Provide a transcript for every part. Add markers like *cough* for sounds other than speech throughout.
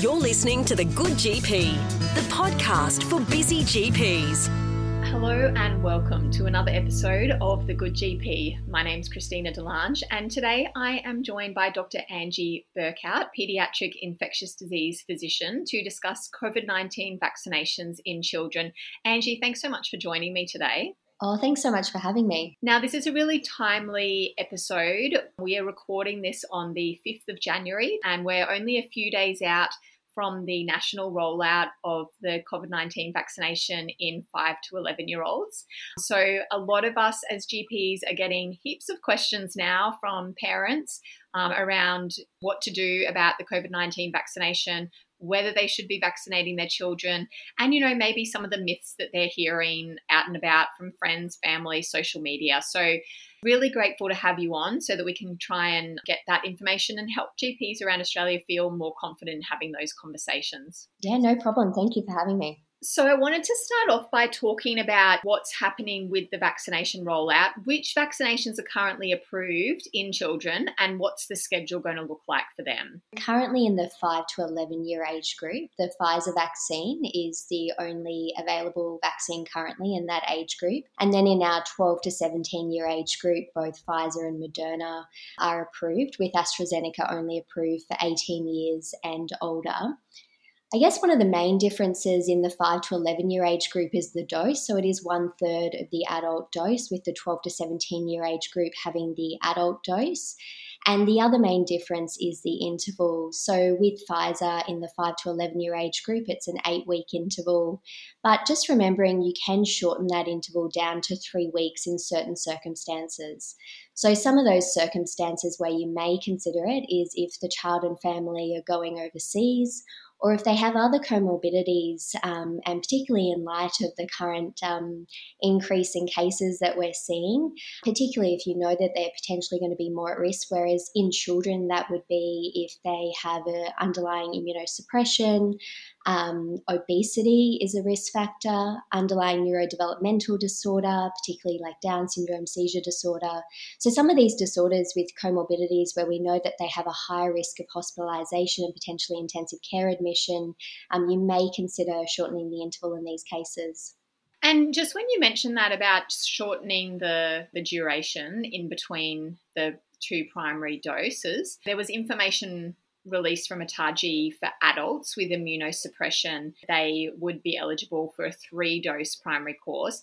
You're listening to The Good GP, the podcast for busy GPs. Hello and welcome to another episode of The Good GP. My name's Christina Delange, and today I am joined by Dr. Angie Berkhout, paediatric infectious disease physician, to discuss COVID 19 vaccinations in children. Angie, thanks so much for joining me today. Oh, thanks so much for having me. Now, this is a really timely episode. We are recording this on the 5th of January, and we're only a few days out from the national rollout of the COVID 19 vaccination in 5 to 11 year olds. So, a lot of us as GPs are getting heaps of questions now from parents um, around what to do about the COVID 19 vaccination, whether they should be vaccinating their children, and you know, maybe some of the myths that they're hearing out and about from friends, family, social media. So, really grateful to have you on so that we can try and get that information and help GPs around Australia feel more confident in having those conversations. Yeah, no problem. Thank you for having me. So, I wanted to start off by talking about what's happening with the vaccination rollout, which vaccinations are currently approved in children, and what's the schedule going to look like for them? Currently, in the 5 to 11 year age group, the Pfizer vaccine is the only available vaccine currently in that age group. And then in our 12 to 17 year age group, both Pfizer and Moderna are approved, with AstraZeneca only approved for 18 years and older. I guess one of the main differences in the 5 to 11 year age group is the dose. So it is one third of the adult dose, with the 12 to 17 year age group having the adult dose. And the other main difference is the interval. So with Pfizer in the 5 to 11 year age group, it's an eight week interval. But just remembering you can shorten that interval down to three weeks in certain circumstances. So, some of those circumstances where you may consider it is if the child and family are going overseas or if they have other comorbidities, um, and particularly in light of the current um, increase in cases that we're seeing, particularly if you know that they're potentially going to be more at risk. Whereas in children, that would be if they have an underlying immunosuppression, um, obesity is a risk factor, underlying neurodevelopmental disorder, particularly like Down syndrome, seizure disorder. So, some of these disorders with comorbidities where we know that they have a higher risk of hospitalization and potentially intensive care admission, um, you may consider shortening the interval in these cases. And just when you mentioned that about shortening the, the duration in between the two primary doses, there was information released from ATAGI for adults with immunosuppression, they would be eligible for a three dose primary course.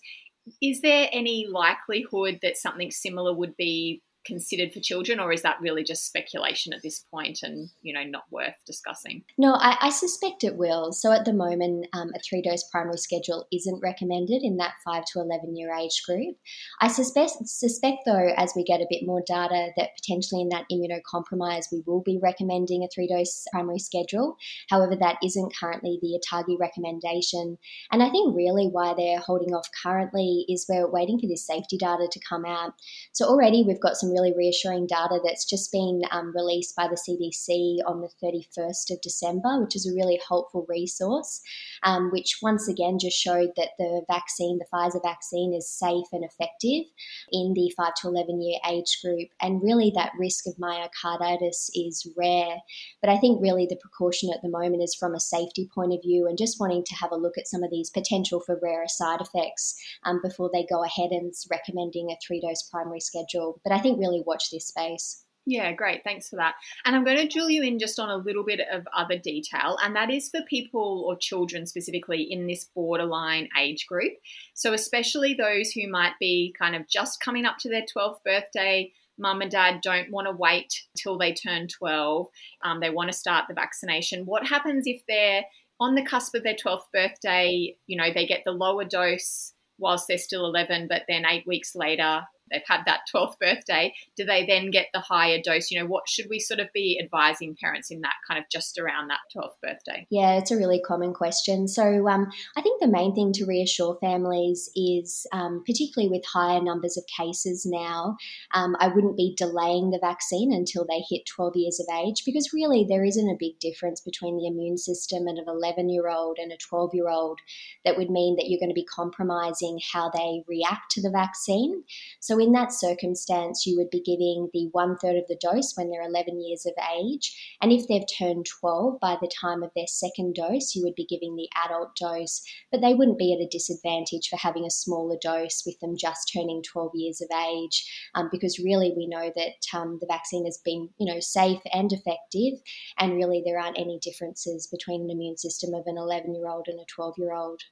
Is there any likelihood that something similar would be considered for children, or is that really just speculation at this point and you know not worth discussing? No, I, I suspect it will. So at the moment, um, a three dose primary schedule isn't recommended in that five to eleven year age group. I suspect suspect though, as we get a bit more data, that potentially in that immunocompromised, we will be recommending a three dose primary schedule. However, that isn't currently the ATAGI recommendation, and I think really why they're holding off currently is we're waiting for this safety data to come out. So already we've got some really reassuring data that's just been um, released by the CDC on the 31st of December, which is a really helpful resource, um, which once again just showed that the vaccine, the Pfizer vaccine, is safe and effective in the 5 to 11 year age group. And really, that risk of myocarditis is rare. But I think really the precaution at the moment is from a safety point of view and just wanting to have a look at some of these potential for rarer side effects um, before they go ahead and recommending a three dose primary schedule. But I think really watch this space. Yeah, great. Thanks for that. And I'm going to drill you in just on a little bit of other detail, and that is for people or children specifically in this borderline age group. So, especially those who might be kind of just coming up to their 12th birthday. Mum and dad don't want to wait till they turn 12. Um, they want to start the vaccination. What happens if they're on the cusp of their 12th birthday? You know, they get the lower dose whilst they're still 11, but then eight weeks later, they've had that 12th birthday, do they then get the higher dose? You know, what should we sort of be advising parents in that kind of just around that 12th birthday? Yeah, it's a really common question. So um, I think the main thing to reassure families is, um, particularly with higher numbers of cases now, um, I wouldn't be delaying the vaccine until they hit 12 years of age because really there isn't a big difference between the immune system of an 11 year old and a 12 year old that would mean that you're going to be compromising how they react to the vaccine. So So, in that circumstance, you would be giving the one third of the dose when they're 11 years of age. And if they've turned 12 by the time of their second dose, you would be giving the adult dose, but they wouldn't be at a disadvantage for having a smaller dose with them just turning 12 years of age, um, because really we know that um, the vaccine has been, you know, safe and effective, and really there aren't any differences between an immune system of an 11 year old and a 12 year old.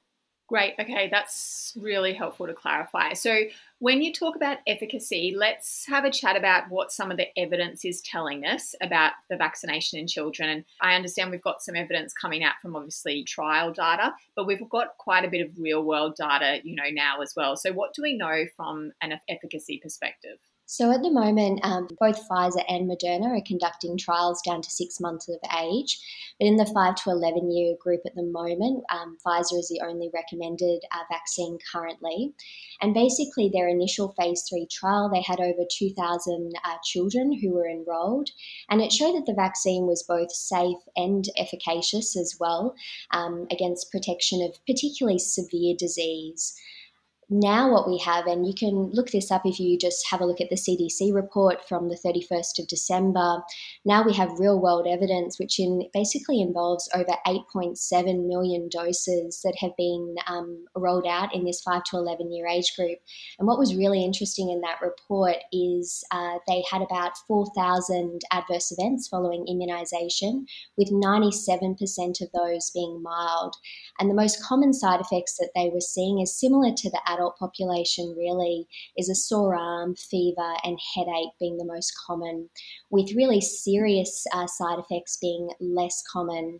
Great. Okay, that's really helpful to clarify. So, when you talk about efficacy, let's have a chat about what some of the evidence is telling us about the vaccination in children. And I understand we've got some evidence coming out from obviously trial data, but we've got quite a bit of real world data, you know, now as well. So, what do we know from an efficacy perspective? So at the moment, um, both Pfizer and Moderna are conducting trials down to six months of age. But in the 5 to 11 year group at the moment, um, Pfizer is the only recommended uh, vaccine currently. And basically, their initial phase three trial, they had over 2,000 uh, children who were enrolled. And it showed that the vaccine was both safe and efficacious as well um, against protection of particularly severe disease now what we have, and you can look this up if you just have a look at the CDC report from the 31st of December. Now we have real world evidence, which in basically involves over 8.7 million doses that have been um, rolled out in this 5 to 11 year age group. And what was really interesting in that report is uh, they had about 4,000 adverse events following immunization, with 97% of those being mild. And the most common side effects that they were seeing is similar to the adult population really is a sore arm, fever, and headache being the most common, with really serious uh, side effects being less common.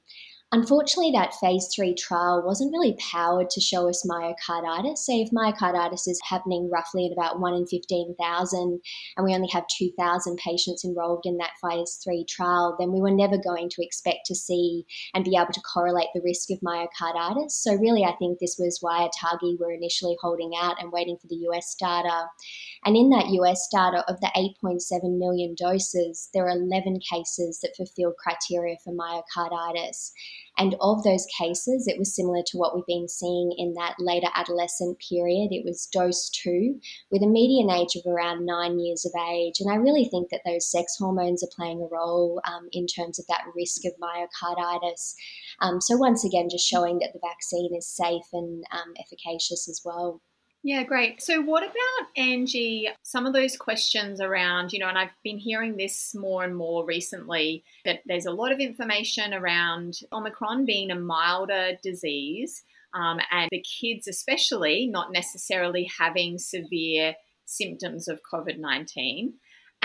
Unfortunately, that phase three trial wasn't really powered to show us myocarditis. So, if myocarditis is happening roughly at about 1 in 15,000, and we only have 2,000 patients enrolled in that phase three trial, then we were never going to expect to see and be able to correlate the risk of myocarditis. So, really, I think this was why ATAGI were initially holding out and waiting for the US data. And in that US data, of the 8.7 million doses, there are 11 cases that fulfilled criteria for myocarditis. And of those cases, it was similar to what we've been seeing in that later adolescent period. It was dose two with a median age of around nine years of age. And I really think that those sex hormones are playing a role um, in terms of that risk of myocarditis. Um, so, once again, just showing that the vaccine is safe and um, efficacious as well. Yeah, great. So, what about Angie? Some of those questions around, you know, and I've been hearing this more and more recently that there's a lot of information around Omicron being a milder disease, um, and the kids, especially, not necessarily having severe symptoms of COVID 19.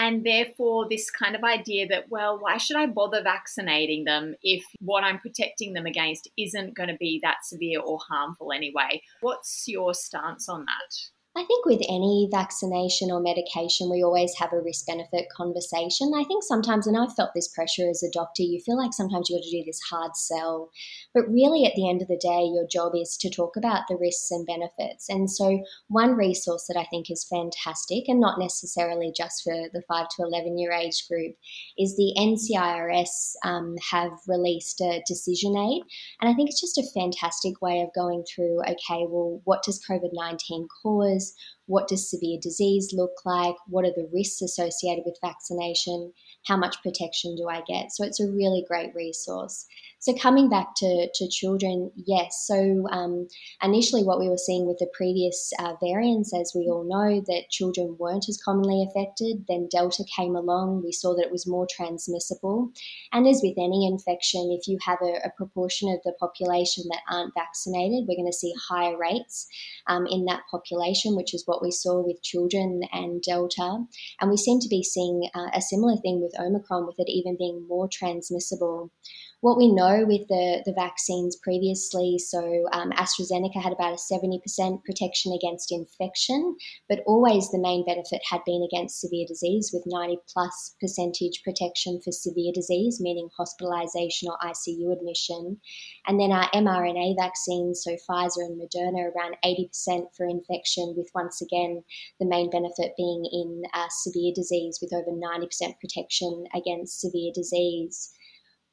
And therefore, this kind of idea that, well, why should I bother vaccinating them if what I'm protecting them against isn't going to be that severe or harmful anyway? What's your stance on that? I think with any vaccination or medication, we always have a risk benefit conversation. I think sometimes, and I've felt this pressure as a doctor, you feel like sometimes you've got to do this hard sell. But really, at the end of the day, your job is to talk about the risks and benefits. And so, one resource that I think is fantastic, and not necessarily just for the 5 to 11 year age group, is the NCIRS um, have released a decision aid. And I think it's just a fantastic way of going through okay, well, what does COVID 19 cause? What does severe disease look like, what are the risks associated with vaccination, how much protection do I get. So it's a really great resource. So coming back to, to children, yes. So um, initially, what we were seeing with the previous uh, variants, as we all know, that children weren't as commonly affected. Then Delta came along. We saw that it was more transmissible. And as with any infection, if you have a, a proportion of the population that aren't vaccinated, we're going to see higher rates um, in that population, which is what we saw with children and Delta. And we seem to be seeing uh, a similar thing with Omicron, with it even being more transmissible what we know with the, the vaccines previously, so um, AstraZeneca had about a 70% protection against infection, but always the main benefit had been against severe disease with 90 plus percentage protection for severe disease, meaning hospitalization or ICU admission. And then our mRNA vaccines, so Pfizer and Moderna, around 80% for infection, with once again the main benefit being in uh, severe disease with over 90% protection against severe disease.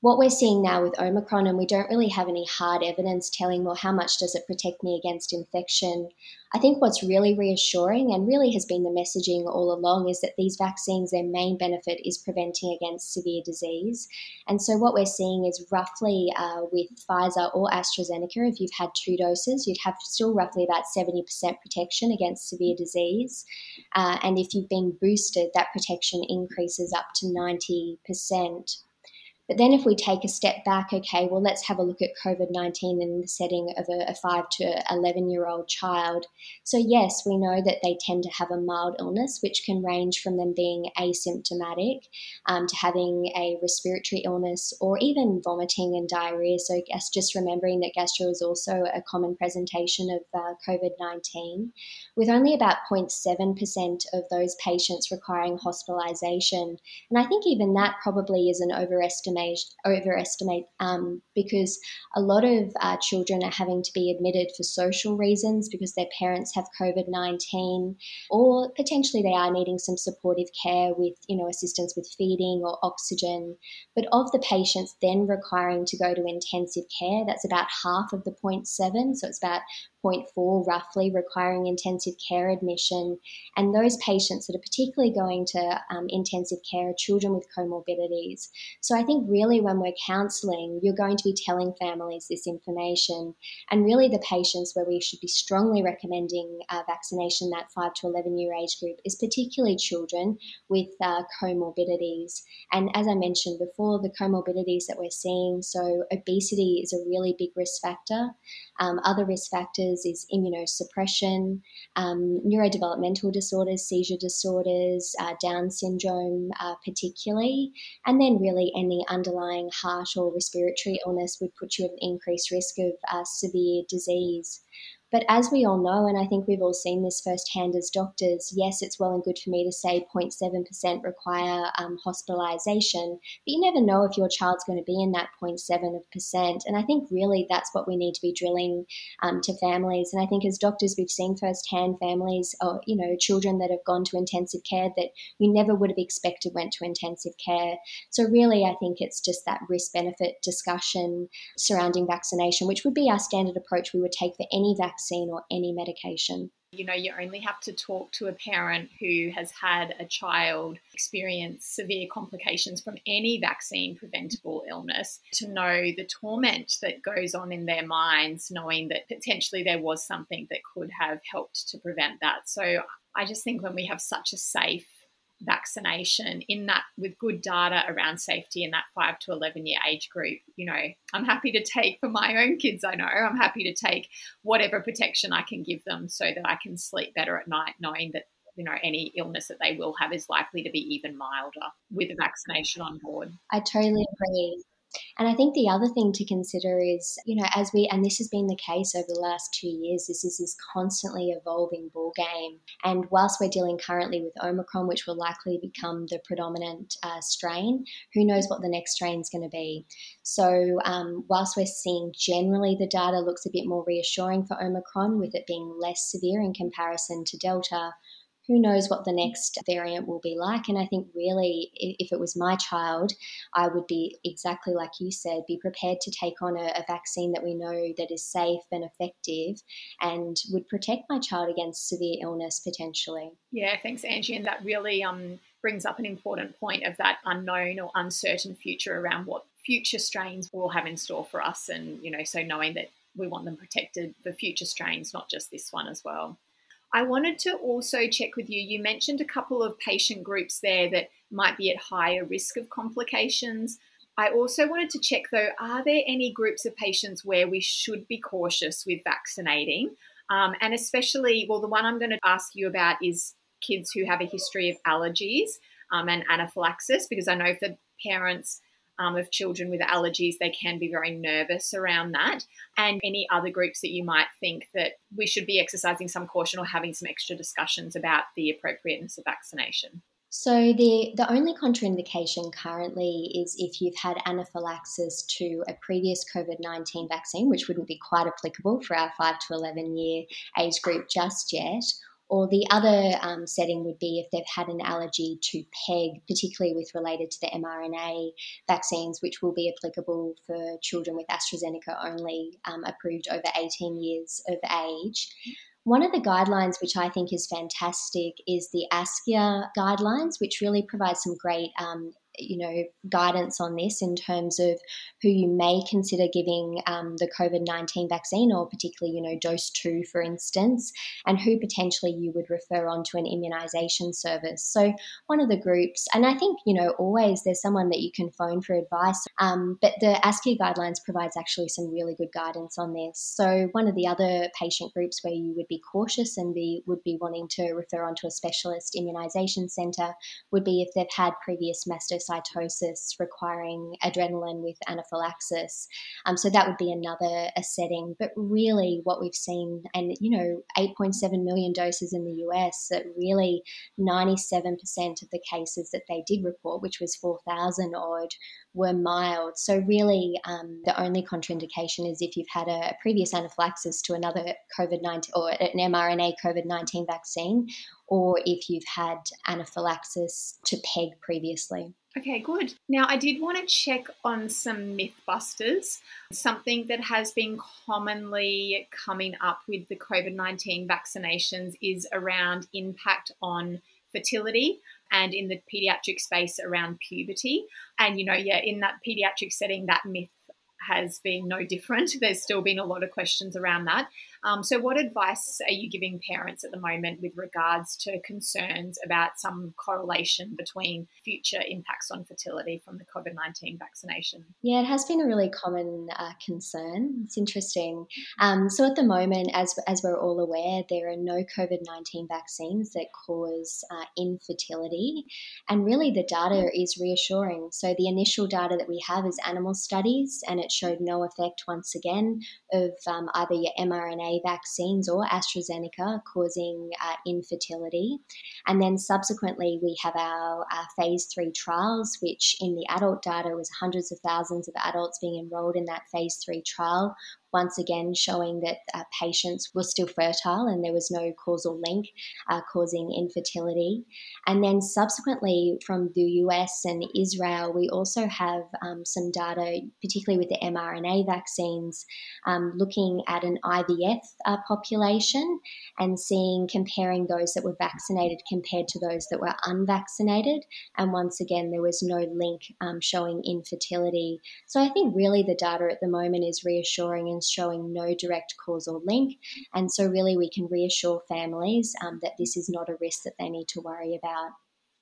What we're seeing now with Omicron, and we don't really have any hard evidence telling, well, how much does it protect me against infection? I think what's really reassuring and really has been the messaging all along is that these vaccines, their main benefit is preventing against severe disease. And so, what we're seeing is roughly uh, with Pfizer or AstraZeneca, if you've had two doses, you'd have still roughly about 70% protection against severe disease. Uh, and if you've been boosted, that protection increases up to 90%. But then if we take a step back, okay, well, let's have a look at COVID 19 in the setting of a, a 5 to 11 year old child. So, yes, we know that they tend to have a mild illness, which can range from them being asymptomatic um, to having a respiratory illness or even vomiting and diarrhea. So, just remembering that gastro is also a common presentation of uh, COVID 19, with only about 0.7% of those patients requiring hospitalisation. And I think even that probably is an overestimate overestimate um, because a lot of uh, children are having to be admitted for social reasons because their parents have COVID 19, or potentially they are needing some supportive care with, you know, assistance with feeding or oxygen. But of the patients then requiring to go to intensive care, that's about half of the 0.7. So it's about 0.4 roughly requiring intensive care admission. And those patients that are particularly going to um, intensive care are children with comorbidities. So I think really when we're counselling, you're going to be telling families this information. And really the patients where we should be strongly recommending uh, vaccination, that 5 to 11 year age group, is particularly children with uh, comorbidities. And as I mentioned before, the comorbidities that we're seeing, so obesity is a really big risk factor. Um, other risk factors is immunosuppression, um, neurodevelopmental disorders, seizure disorders, uh, Down syndrome, uh, particularly, and then really any underlying heart or respiratory illness would put you at an increased risk of uh, severe disease. But as we all know, and I think we've all seen this firsthand as doctors, yes, it's well and good for me to say 0.7% require um, hospitalisation, but you never know if your child's going to be in that 0.7%. And I think really that's what we need to be drilling um, to families. And I think as doctors, we've seen firsthand families or, you know, children that have gone to intensive care that you never would have expected went to intensive care. So really, I think it's just that risk benefit discussion surrounding vaccination, which would be our standard approach we would take for any vaccine vaccine or any medication. You know, you only have to talk to a parent who has had a child experience severe complications from any vaccine preventable illness to know the torment that goes on in their minds, knowing that potentially there was something that could have helped to prevent that. So I just think when we have such a safe vaccination in that with good data around safety in that 5 to 11 year age group you know i'm happy to take for my own kids i know. I'm happy to take whatever protection i can give them so that i can sleep better at night knowing that you know any illness that they will have is likely to be even milder with a vaccination on board. I totally agree and I think the other thing to consider is, you know, as we, and this has been the case over the last two years, this is this constantly evolving ball game. And whilst we're dealing currently with Omicron, which will likely become the predominant uh, strain, who knows what the next strain is going to be. So, um, whilst we're seeing generally the data looks a bit more reassuring for Omicron, with it being less severe in comparison to Delta, who knows what the next variant will be like. And I think really, if it was my child, I would be exactly like you said, be prepared to take on a, a vaccine that we know that is safe and effective and would protect my child against severe illness potentially. Yeah, thanks, Angie. And that really um, brings up an important point of that unknown or uncertain future around what future strains will have in store for us. And, you know, so knowing that we want them protected for future strains, not just this one as well. I wanted to also check with you. You mentioned a couple of patient groups there that might be at higher risk of complications. I also wanted to check though, are there any groups of patients where we should be cautious with vaccinating? Um, and especially, well, the one I'm going to ask you about is kids who have a history of allergies um, and anaphylaxis, because I know for parents, um, of children with allergies, they can be very nervous around that. And any other groups that you might think that we should be exercising some caution or having some extra discussions about the appropriateness of vaccination. So the the only contraindication currently is if you've had anaphylaxis to a previous COVID nineteen vaccine, which wouldn't be quite applicable for our five to eleven year age group just yet, Or the other um, setting would be if they've had an allergy to PEG, particularly with related to the mRNA vaccines, which will be applicable for children with AstraZeneca only, um, approved over 18 years of age. One of the guidelines, which I think is fantastic, is the ASCIA guidelines, which really provides some great um, you know guidance on this in terms of who you may consider giving um, the COVID nineteen vaccine, or particularly you know dose two, for instance, and who potentially you would refer on to an immunisation service. So one of the groups, and I think you know always there's someone that you can phone for advice. Um, but the ASCIA guidelines provides actually some really good guidance on this. So one of the other patient groups where you would be cautious and be would be wanting to refer on to a specialist immunisation centre would be if they've had previous mastocytosis cytosis requiring adrenaline with anaphylaxis. Um, so that would be another a setting. But really, what we've seen, and you know, 8.7 million doses in the US, that really 97% of the cases that they did report, which was 4,000 odd, were mild. So really, um, the only contraindication is if you've had a, previous anaphylaxis to another COVID 19 or an mRNA COVID 19 vaccine, or if you've had anaphylaxis to PEG previously. Okay, good. Now, I did want to check on some mythbusters. Something that has been commonly coming up with the COVID 19 vaccinations is around impact on fertility and in the pediatric space around puberty. And, you know, yeah, in that pediatric setting, that myth has been no different. *laughs* There's still been a lot of questions around that. Um, so, what advice are you giving parents at the moment with regards to concerns about some correlation between future impacts on fertility from the COVID 19 vaccination? Yeah, it has been a really common uh, concern. It's interesting. Um, so, at the moment, as, as we're all aware, there are no COVID 19 vaccines that cause uh, infertility. And really, the data is reassuring. So, the initial data that we have is animal studies, and it showed no effect once again of um, either your mRNA vaccines or AstraZeneca causing uh, infertility. And then subsequently, we have our, our phase three trials, which in the adult data was hundreds of thousands of adults being enrolled in that phase three trial once again showing that uh, patients were still fertile and there was no causal link uh, causing infertility. And then subsequently from the US and Israel, we also have um, some data, particularly with the mRNA vaccines, um, looking at an IVF uh, population and seeing comparing those that were vaccinated compared to those that were unvaccinated. And once again, there was no link um, showing infertility. So I think really the data at the moment is reassuring showing no direct causal link. And so, really, we can reassure families um, that this is not a risk that they need to worry about.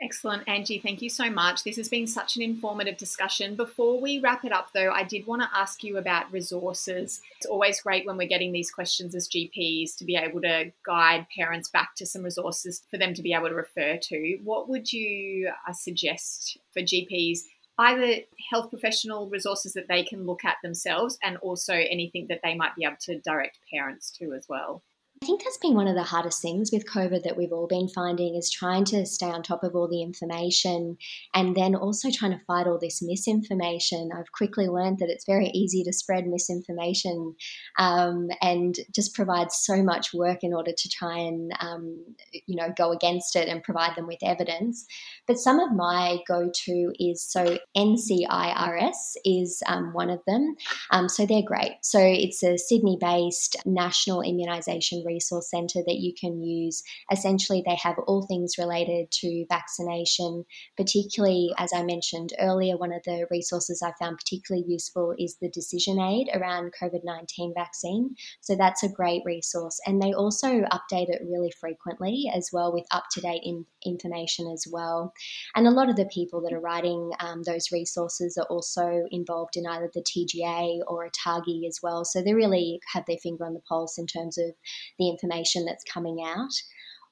Excellent, Angie. Thank you so much. This has been such an informative discussion. Before we wrap it up, though, I did want to ask you about resources. It's always great when we're getting these questions as GPs to be able to guide parents back to some resources for them to be able to refer to. What would you uh, suggest for GPs either health professional resources that they can look at themselves and also anything that they might be able to direct parents to as well. I think that's been one of the hardest things with COVID that we've all been finding is trying to stay on top of all the information and then also trying to fight all this misinformation. I've quickly learned that it's very easy to spread misinformation um, and just provides so much work in order to try and, um, you know, go against it and provide them with evidence. But some of my go to is so NCIRS is um, one of them. Um, so they're great. So it's a Sydney based national immunisation resource centre that you can use. Essentially, they have all things related to vaccination, particularly, as I mentioned earlier, one of the resources I found particularly useful is the decision aid around COVID 19 vaccine. So that's a great resource. And they also update it really frequently as well with up to date in- information as well. And a lot of the people that are writing um, those resources are also involved in either the TGA or a ATAGI as well. So they really have their finger on the pulse in terms of the information that's coming out.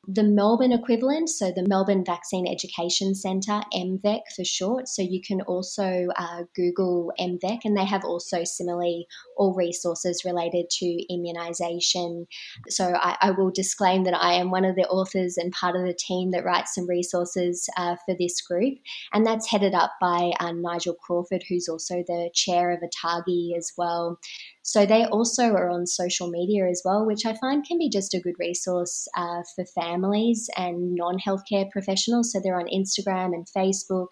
The Melbourne equivalent, so the Melbourne Vaccine Education Centre, MVEC for short. So you can also uh, Google MVEC, and they have also similarly all resources related to immunisation. So I, I, will disclaim that I am one of the authors and part of the team that writes some resources uh, for this group, and that's headed up by uh, Nigel Crawford, who's also the chair of ATAGI as well. So they also are on social media as well, which I find can be just a good resource uh, for families families and non healthcare professionals. So they're on Instagram and Facebook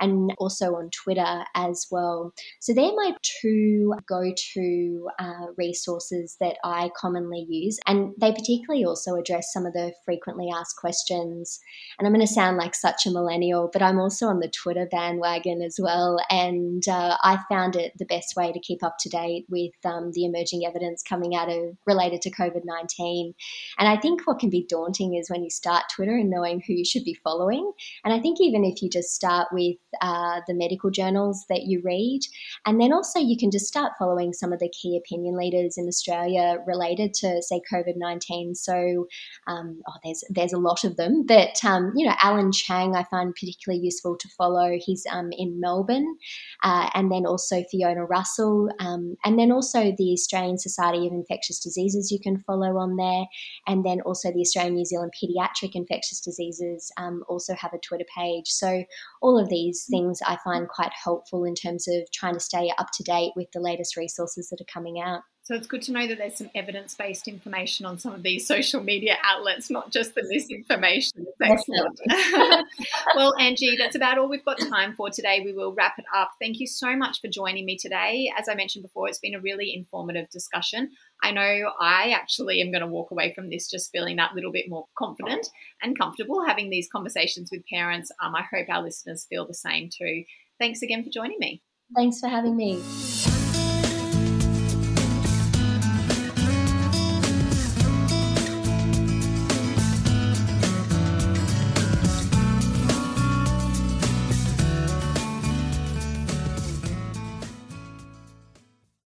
and also on Twitter as well. So they're my two go to uh, resources that I commonly use. And they particularly also address some of the frequently asked questions. And I'm going to sound like such a millennial, but I'm also on the Twitter bandwagon as well. And uh, I found it the best way to keep up to date with um, the emerging evidence coming out of related to COVID 19. And I think what can be daunting is when you start Twitter and knowing who you should be following. And I think even if you just start with uh, the medical journals that you read, and then also you can just start following some of the key opinion leaders in Australia related to, say, COVID 19. So um, oh, there's, there's a lot of them, but, um, you know, Allen Cheng I find particularly useful to follow. He's um, in Melbourne. Uh, and then also Fiona Russell. Um, and then also the Australian Society of Infectious Diseases you can follow on there. And then also the Australian New Zealand Pediatric Infectious Diseases um, also have a Twitter page. So all of these things I find quite helpful in terms of trying to stay up to date with the latest resources that are coming out. So it's good to know that there's some evidence based information on some of these social media outlets, not just the misinformation. excellent. *laughs* well, Angie, that's about all we've got time for today. We will wrap it up. Thank you so much for joining me today. As I mentioned before, it's been a really informative discussion. I know I actually am going to walk away from this just feeling that little bit more confident and comfortable having these conversations with parents. Um, I hope our listeners feel the same too. Thanks again for joining me. Thanks for having me.